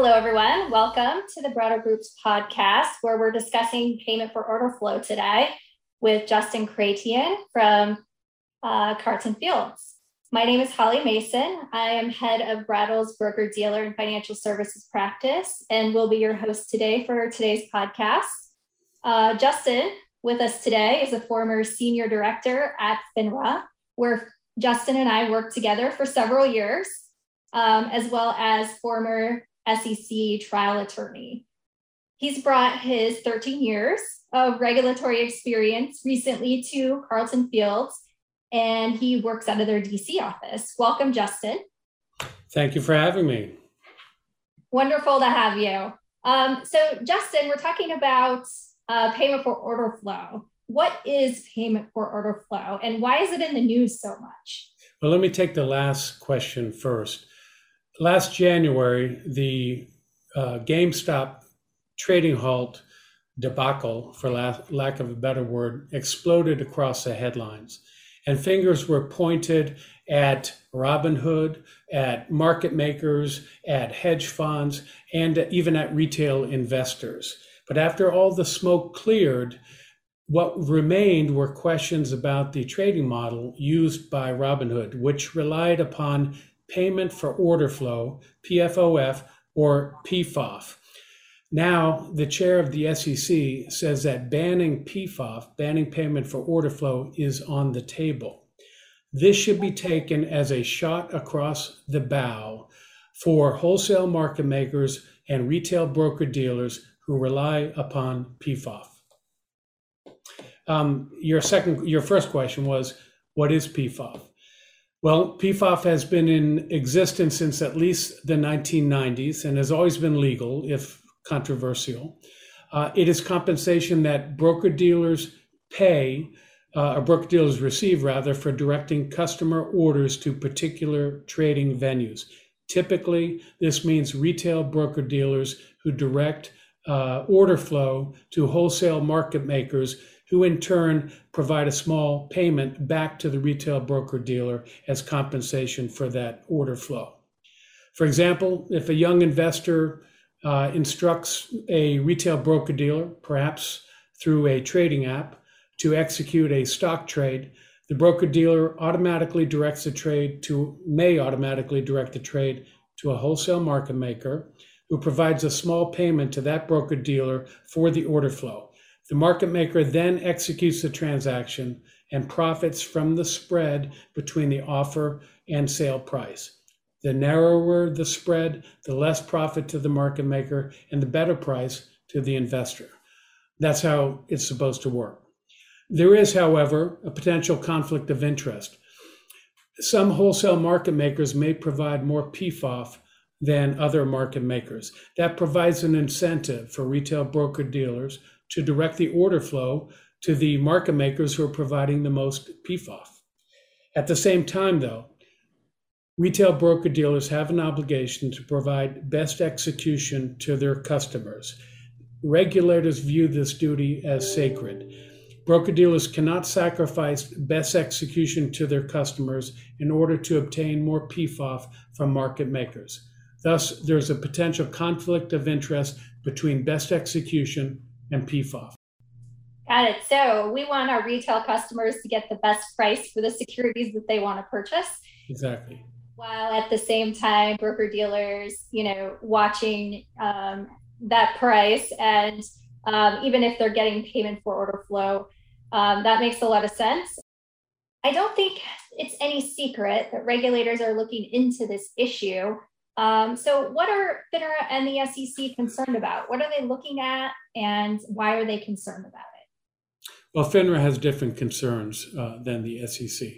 Hello, everyone. Welcome to the Brattle Group's podcast, where we're discussing payment for order flow today with Justin Chretien from uh, Carlton Fields. My name is Hollie Mason. I am head of Brattle's broker dealer and financial services practice, and will be your host today for today's podcast. Uh, Justin, with us today, is a former senior director at FINRA, where Justin and I worked together for several years, um, as well as former SEC trial attorney. He's brought his 13 years of regulatory experience recently to Carlton Fields, and he works out of their DC office. Welcome, Justin. Thank you for having me. Wonderful to have you. Um, so, Justin, we're talking about uh, payment for order flow. What is payment for order flow, and why is it in the news so much? Well, let me take the last question first last January, the uh, GameStop trading halt debacle, for la- lack of a better word, exploded across the headlines. And fingers were pointed at Robinhood, at market makers, at hedge funds, and even at retail investors. But after all the smoke cleared, what remained were questions about the trading model used by Robinhood, which relied upon payment for order flow, PFOF, or PFOF. Now, the chair of the SEC says that banning PFOF, banning payment for order flow, is on the table. This should be taken as a shot across the bow for wholesale market makers and retail broker dealers who rely upon PFOF. Um, your second, your first question was, what is PFOF? Well, PFOF has been in existence since at least the 1990s and has always been legal, if controversial. Uh, it is compensation that broker dealers pay, uh, or broker dealers receive rather, for directing customer orders to particular trading venues. Typically, this means retail broker dealers who direct uh, order flow to wholesale market makers who in turn provide a small payment back to the retail broker dealer as compensation for that order flow. For example, if a young investor uh, instructs a retail broker dealer, perhaps through a trading app, to execute a stock trade, the broker dealer automatically directs the trade to, may automatically direct the trade to a wholesale market maker who provides a small payment to that broker dealer for the order flow. The market maker then executes the transaction and profits from the spread between the offer and sale price. The narrower the spread, the less profit to the market maker and the better price to the investor. That's how it's supposed to work. There is, however, a potential conflict of interest. Some wholesale market makers may provide more PFOF than other market makers. That provides an incentive for retail broker dealers to direct the order flow to the market makers who are providing the most PFOF. At the same time, though, retail broker dealers have an obligation to provide best execution to their customers. Regulators view this duty as sacred. Broker dealers cannot sacrifice best execution to their customers in order to obtain more PFOF from market makers. Thus, there's a potential conflict of interest between best execution and PFOF. Got it. So we want our retail customers to get the best price for the securities that they want to purchase. Exactly. While at the same time, broker dealers, you know, watching um, that price, and um, even if they're getting payment for order flow, um, that makes a lot of sense. I don't think it's any secret that regulators are looking into this issue. Um, so, what are FINRA and the SEC concerned about? What are they looking at, and why are they concerned about it? Well, FINRA has different concerns uh, than the SEC.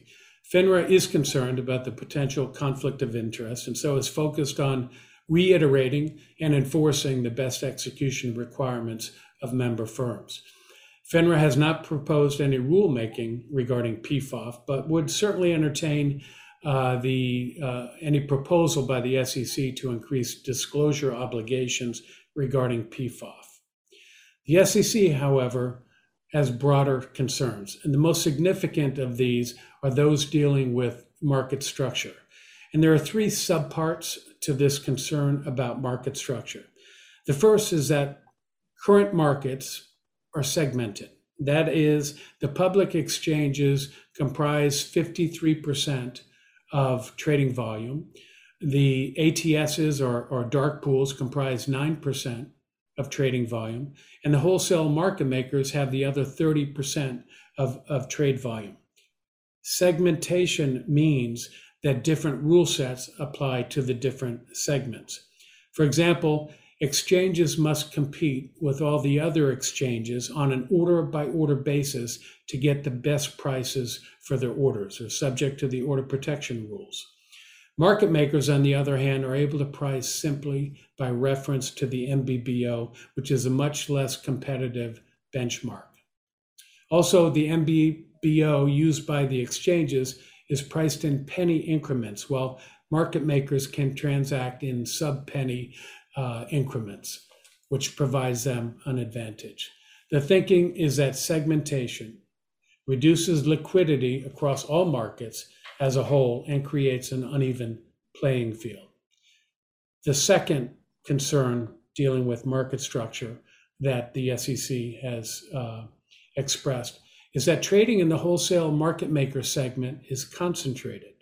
FINRA is concerned about the potential conflict of interest, and so is focused on reiterating and enforcing the best execution requirements of member firms. FINRA has not proposed any rulemaking regarding PFOF, but would certainly entertain uh, the uh, any proposal by the SEC to increase disclosure obligations regarding PFOF. The SEC, however, has broader concerns, and the most significant of these are those dealing with market structure. And there are three subparts to this concern about market structure. The first is that current markets are segmented. That is, the public exchanges comprise 53% of trading volume. The ATSs or, or dark pools comprise 9% of trading volume, and the wholesale market makers have the other 30% of, of trade volume. Segmentation means that different rule sets apply to the different segments. For example, exchanges must compete with all the other exchanges on an order by order basis to get the best prices for their orders, are subject to the order protection rules. Market makers, on the other hand, are able to price simply by reference to the NBBO, which is a much less competitive benchmark. Also, the NBBO used by the exchanges is priced in penny increments, while market makers can transact in sub penny uh, increments, which provides them an advantage. The thinking is that segmentation reduces liquidity across all markets as a whole and creates an uneven playing field. The second concern dealing with market structure that the SEC has uh, expressed is that trading in the wholesale market maker segment is concentrated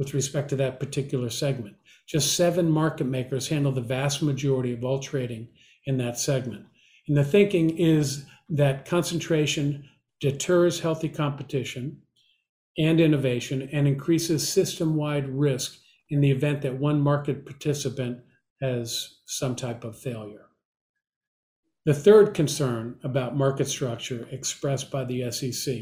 with respect to that particular segment. Just seven market makers handle the vast majority of all trading in that segment. And the thinking is that concentration deters healthy competition and innovation and increases system wide risk in the event that one market participant has some type of failure. The third concern about market structure expressed by the SEC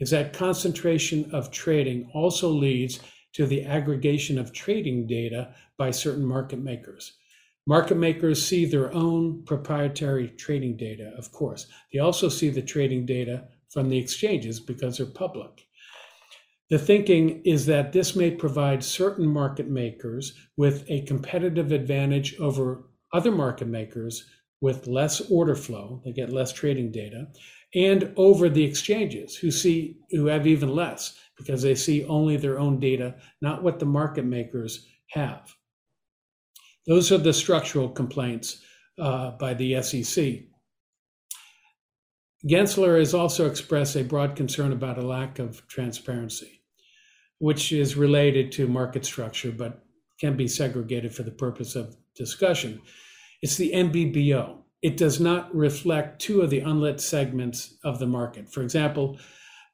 is that concentration of trading also leads to the aggregation of trading data by certain market makers. Market makers see their own proprietary trading data, of course. They also see the trading data from the exchanges because they're public. The thinking is that this may provide certain market makers with a competitive advantage over other market makers with less order flow, they get less trading data, and over the exchanges who see who have even less because they see only their own data, not what the market makers have. Those are the structural complaints uh, by the SEC. Gensler has also expressed a broad concern about a lack of transparency, which is related to market structure but can be segregated for the purpose of discussion. It's the NBBO. It does not reflect two of the unlit segments of the market. For example,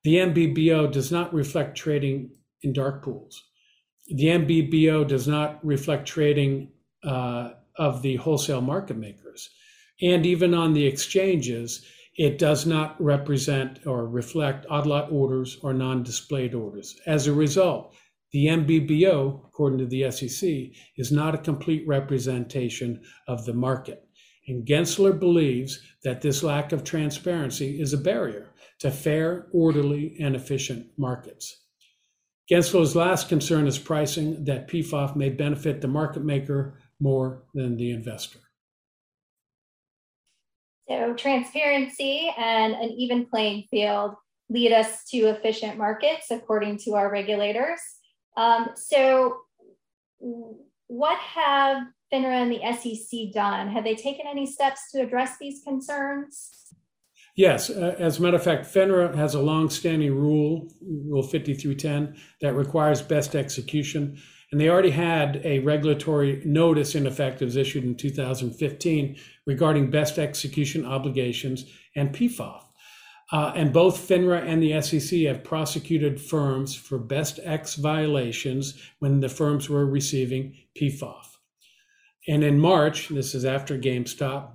the NBBO does not reflect trading in dark pools. The NBBO does not reflect trading uh, of the wholesale market makers. And even on the exchanges, it does not represent or reflect odd lot orders or non displayed orders. As a result, the NBBO, according to the SEC, is not a complete representation of the market. And Gensler believes that this lack of transparency is a barrier to fair, orderly, and efficient markets. Gensler's last concern is pricing that PFOF may benefit the market maker more than the investor. So, transparency and an even playing field lead us to efficient markets according to our regulators. Um, so, what have FINRA and the SEC done? Have they taken any steps to address these concerns? Yes, uh, as a matter of fact, FINRA has a long-standing rule, Rule 5310, that requires best execution. And they already had a regulatory notice in effect that was issued in 2015 regarding best execution obligations and PFOF. Uh, and both FINRA and the SEC have prosecuted firms for best X violations when the firms were receiving PFOF. And in March, this is after GameStop,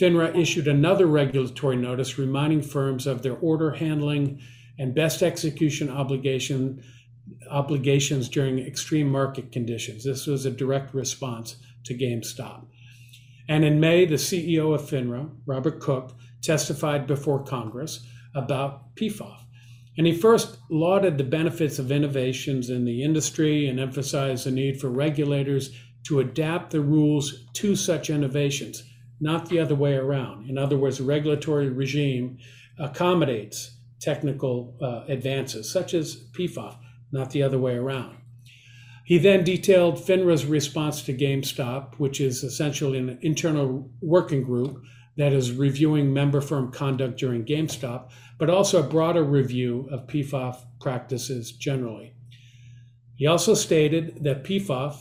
FINRA issued another regulatory notice reminding firms of their order handling and best execution obligation obligations during extreme market conditions. This was a direct response to GameStop. And in May, the CEO of FINRA, Robert Cook, testified before Congress about PFOF. And he first lauded the benefits of innovations in the industry and emphasized the need for regulators to adapt the rules to such innovations, not the other way around. In other words, the regulatory regime accommodates technical uh, advances, such as PFOF, not the other way around. He then detailed FINRA's response to GameStop, which is essentially an internal working group that is reviewing member firm conduct during GameStop, but also a broader review of PFOF practices generally. He also stated that PFOF,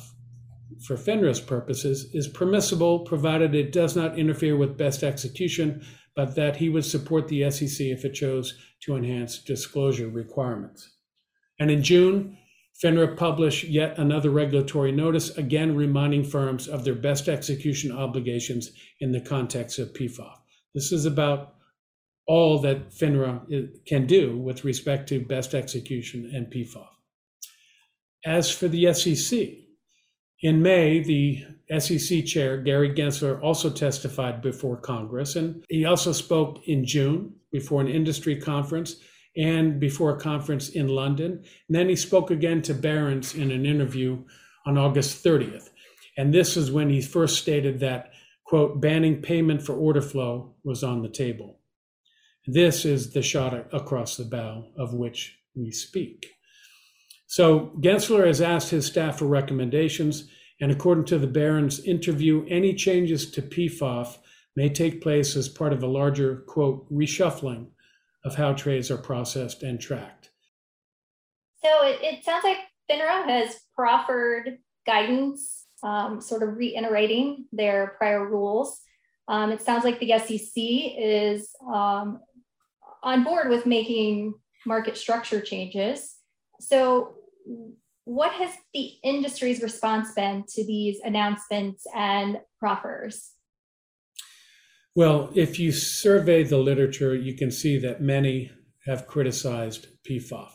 for FINRA's purposes, is permissible provided it does not interfere with best execution, but that he would support the SEC if it chose to enhance disclosure requirements. And in June, FINRA published yet another regulatory notice, again reminding firms of their best execution obligations in the context of PFOF. This is about all that FINRA can do with respect to best execution and PFOF. As for the SEC, in May, the SEC chair, Gary Gensler, also testified before Congress, and he also spoke in June before an industry conference and before a conference in London. And then he spoke again to Barron's in an interview on August 30th. And this is when he first stated that, quote, banning payment for order flow was on the table. This is the shot across the bow of which we speak. So Gensler has asked his staff for recommendations, and according to the Barron's interview, any changes to PFOF may take place as part of a larger, quote, reshuffling of how trades are processed and tracked. So it, it sounds like FINRA has proffered guidance, um, sort of reiterating their prior rules. Um, it sounds like the SEC is um, on board with making market structure changes. So, what has the industry's response been to these announcements and proffers? Well, if you survey the literature, you can see that many have criticized PFOF.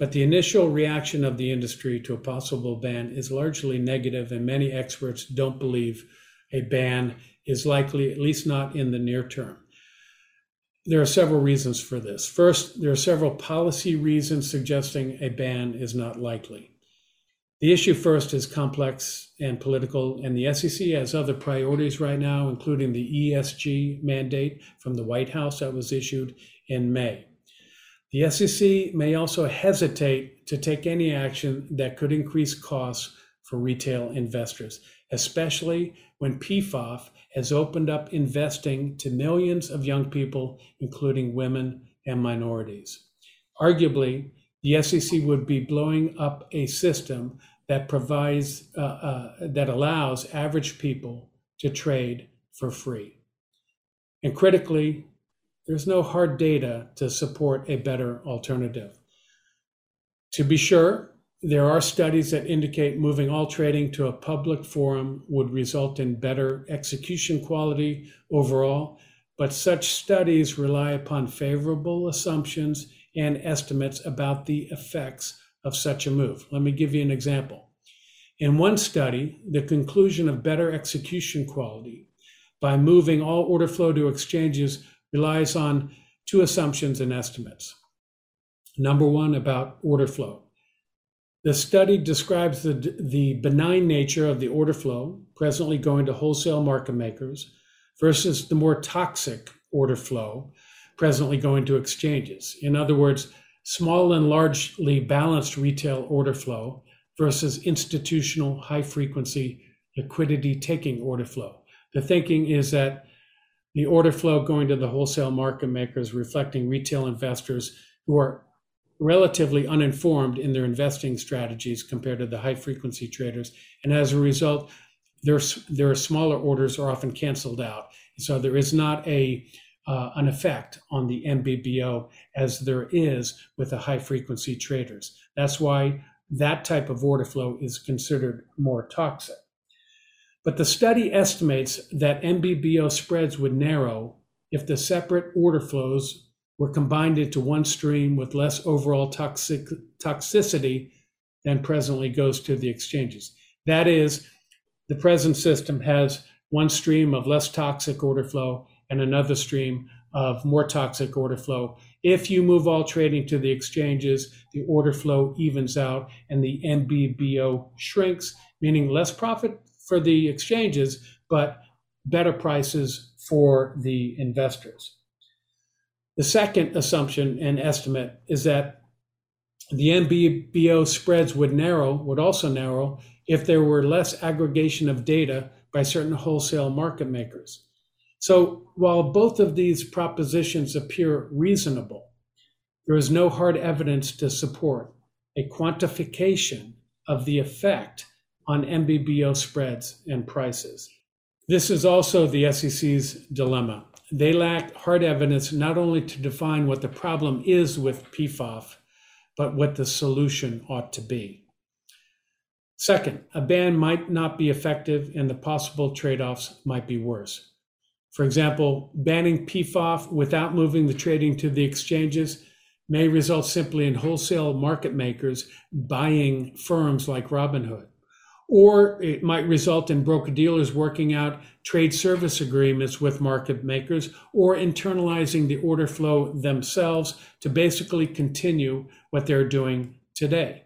But the initial reaction of the industry to a possible ban is largely negative, and many experts don't believe a ban is likely, at least not in the near term. There are several reasons for this. First, there are several policy reasons suggesting a ban is not likely. The issue first is complex and political, and the SEC has other priorities right now, including the ESG mandate from the White House that was issued in May. The SEC may also hesitate to take any action that could increase costs for retail investors, especially when PFOF has opened up investing to millions of young people, including women and minorities. Arguably, the SEC would be blowing up a system that provides, uh, uh, that allows average people to trade for free. And critically, there's no hard data to support a better alternative. To be sure, there are studies that indicate moving all trading to a public forum would result in better execution quality overall, but such studies rely upon favorable assumptions and estimates about the effects of such a move. Let me give you an example. In one study, the conclusion of better execution quality by moving all order flow to exchanges relies on two assumptions and estimates. Number one, about order flow. The study describes the, the benign nature of the order flow presently going to wholesale market makers versus the more toxic order flow presently going to exchanges. In other words, small and largely balanced retail order flow versus institutional high frequency liquidity taking order flow. The thinking is that the order flow going to the wholesale market makers reflecting retail investors who are relatively uninformed in their investing strategies compared to the high frequency traders. And as a result, their, their smaller orders are often canceled out. So there is not a uh, an effect on the NBBO as there is with the high frequency traders. That's why that type of order flow is considered more toxic. But the study estimates that NBBO spreads would narrow if the separate order flows were combined into one stream with less overall toxic, toxicity than presently goes to the exchanges. That is, the present system has one stream of less toxic order flow and another stream of more toxic order flow. If you move all trading to the exchanges, the order flow evens out and the NBBO shrinks, meaning less profit for the exchanges, but better prices for the investors. The second assumption and estimate is that The NBBO spreads would narrow, would also narrow if there were less aggregation of data by certain wholesale market makers. So while both of these propositions appear reasonable, there is no hard evidence to support a quantification of the effect on NBBO spreads and prices. This is also the SEC's dilemma. They lack hard evidence not only to define what the problem is with PFOF, but what the solution ought to be. Second, a ban might not be effective and the possible trade offs might be worse. For example, banning PFOF without moving the trading to the exchanges may result simply in wholesale market makers buying firms like Robinhood. Or it might result in broker dealers working out trade service agreements with market makers or internalizing the order flow themselves to basically continue what they're doing today.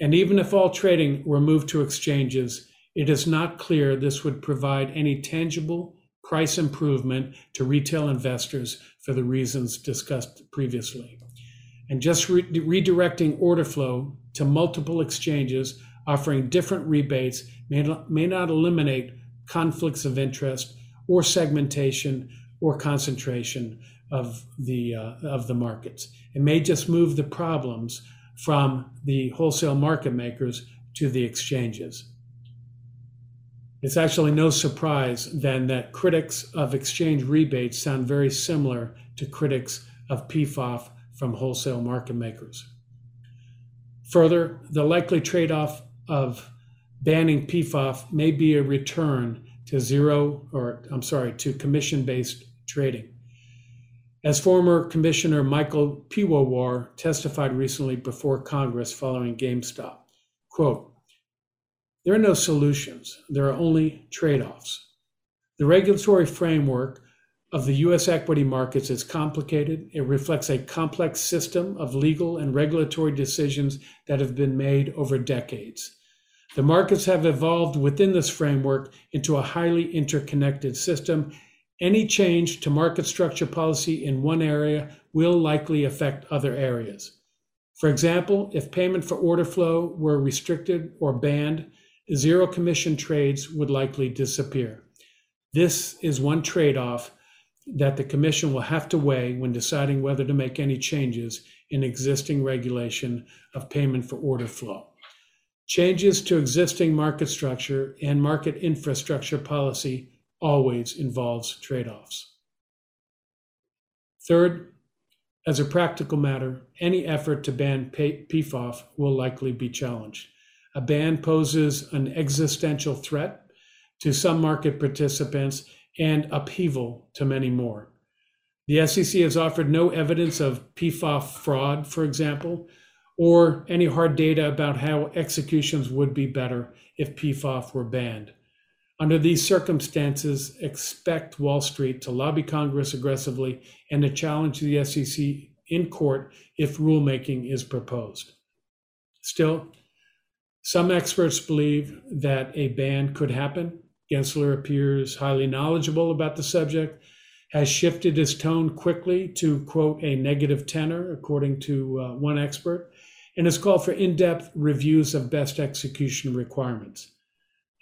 And even if all trading were moved to exchanges, it is not clear this would provide any tangible price improvement to retail investors for the reasons discussed previously. And just re- redirecting order flow to multiple exchanges offering different rebates may not, may not eliminate conflicts of interest or segmentation or concentration of the uh, of the markets. It may just move the problems from the wholesale market makers to the exchanges. It's actually no surprise then that critics of exchange rebates sound very similar to critics of PFOF from wholesale market makers. Further, the likely trade off of banning PFOF may be a return to zero, or I'm sorry, to commission based trading. As former Commissioner Michael Piwowar testified recently before Congress following GameStop, quote, there are no solutions, there are only trade offs. The regulatory framework of the U.S. equity markets is complicated. It reflects a complex system of legal and regulatory decisions that have been made over decades. The markets have evolved within this framework into a highly interconnected system any change to market structure policy in one area will likely affect other areas. For example, if payment for order flow were restricted or banned, zero commission trades would likely disappear. This is one trade off that the Commission will have to weigh when deciding whether to make any changes in existing regulation of payment for order flow. Changes to existing market structure and market infrastructure policy always involves trade offs. Third, as a practical matter, any effort to ban PFOF will likely be challenged. A ban poses an existential threat to some market participants and upheaval to many more. The SEC has offered no evidence of PFOF fraud, for example, or any hard data about how executions would be better if PFOF were banned. Under these circumstances, expect Wall Street to lobby Congress aggressively and to challenge the SEC in court if rulemaking is proposed. Still, some experts believe that a ban could happen. Gensler appears highly knowledgeable about the subject, has shifted his tone quickly to, quote, a negative tenor, according to uh, one expert, and has called for in depth reviews of best execution requirements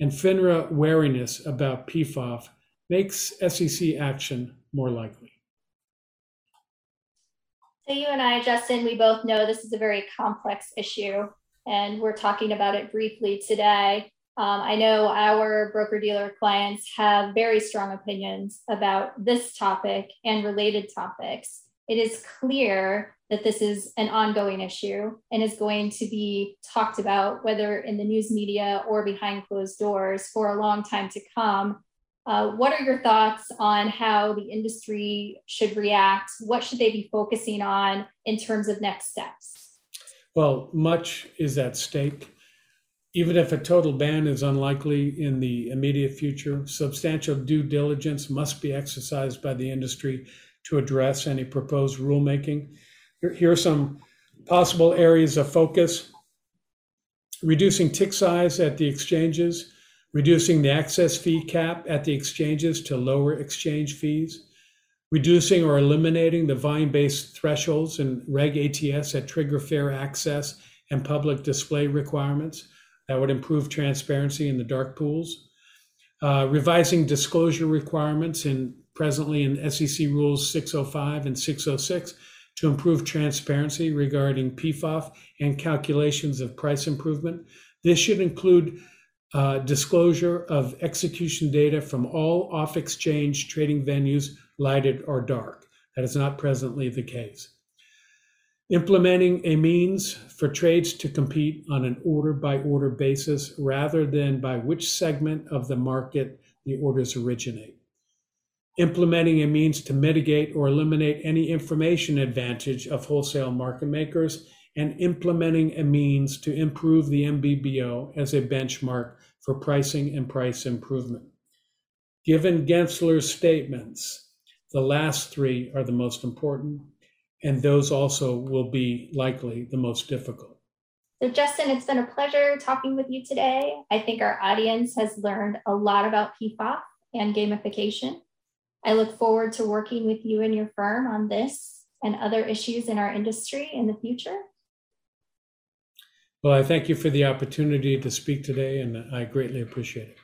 and FINRA wariness about PFOF makes SEC action more likely. So, you and I, Justin, we both know this is a very complex issue, and we're talking about it briefly today. Um, I know our broker dealer clients have very strong opinions about this topic and related topics. It is clear that this is an ongoing issue and is going to be talked about, whether in the news media or behind closed doors, for a long time to come. Uh, what are your thoughts on how the industry should react? What should they be focusing on in terms of next steps? Well, much is at stake. Even if a total ban is unlikely in the immediate future, substantial due diligence must be exercised by the industry to address any proposed rulemaking. Here are some possible areas of focus reducing tick size at the exchanges, reducing the access fee cap at the exchanges to lower exchange fees, reducing or eliminating the volume based thresholds in Reg ATS that trigger fair access and public display requirements. That would improve transparency in the dark pools. Uh, revising disclosure requirements in presently in SEC rules 605 and 606 to improve transparency regarding PFOF and calculations of price improvement. This should include uh, disclosure of execution data from all off exchange trading venues, lighted or dark. That is not presently the case. Implementing a means for trades to compete on an order by order basis rather than by which segment of the market the orders originate implementing a means to mitigate or eliminate any information advantage of wholesale market makers, and implementing a means to improve the NBBO as a benchmark for pricing and price improvement. Given Gensler's statements, the last three are the most important, and those also will be likely the most difficult. So, Justin, it's been a pleasure talking with you today. I think our audience has learned a lot about PFOF and gamification. I look forward to working with you and your firm on this and other issues in our industry in the future. Well, I thank you for the opportunity to speak today, and I greatly appreciate it.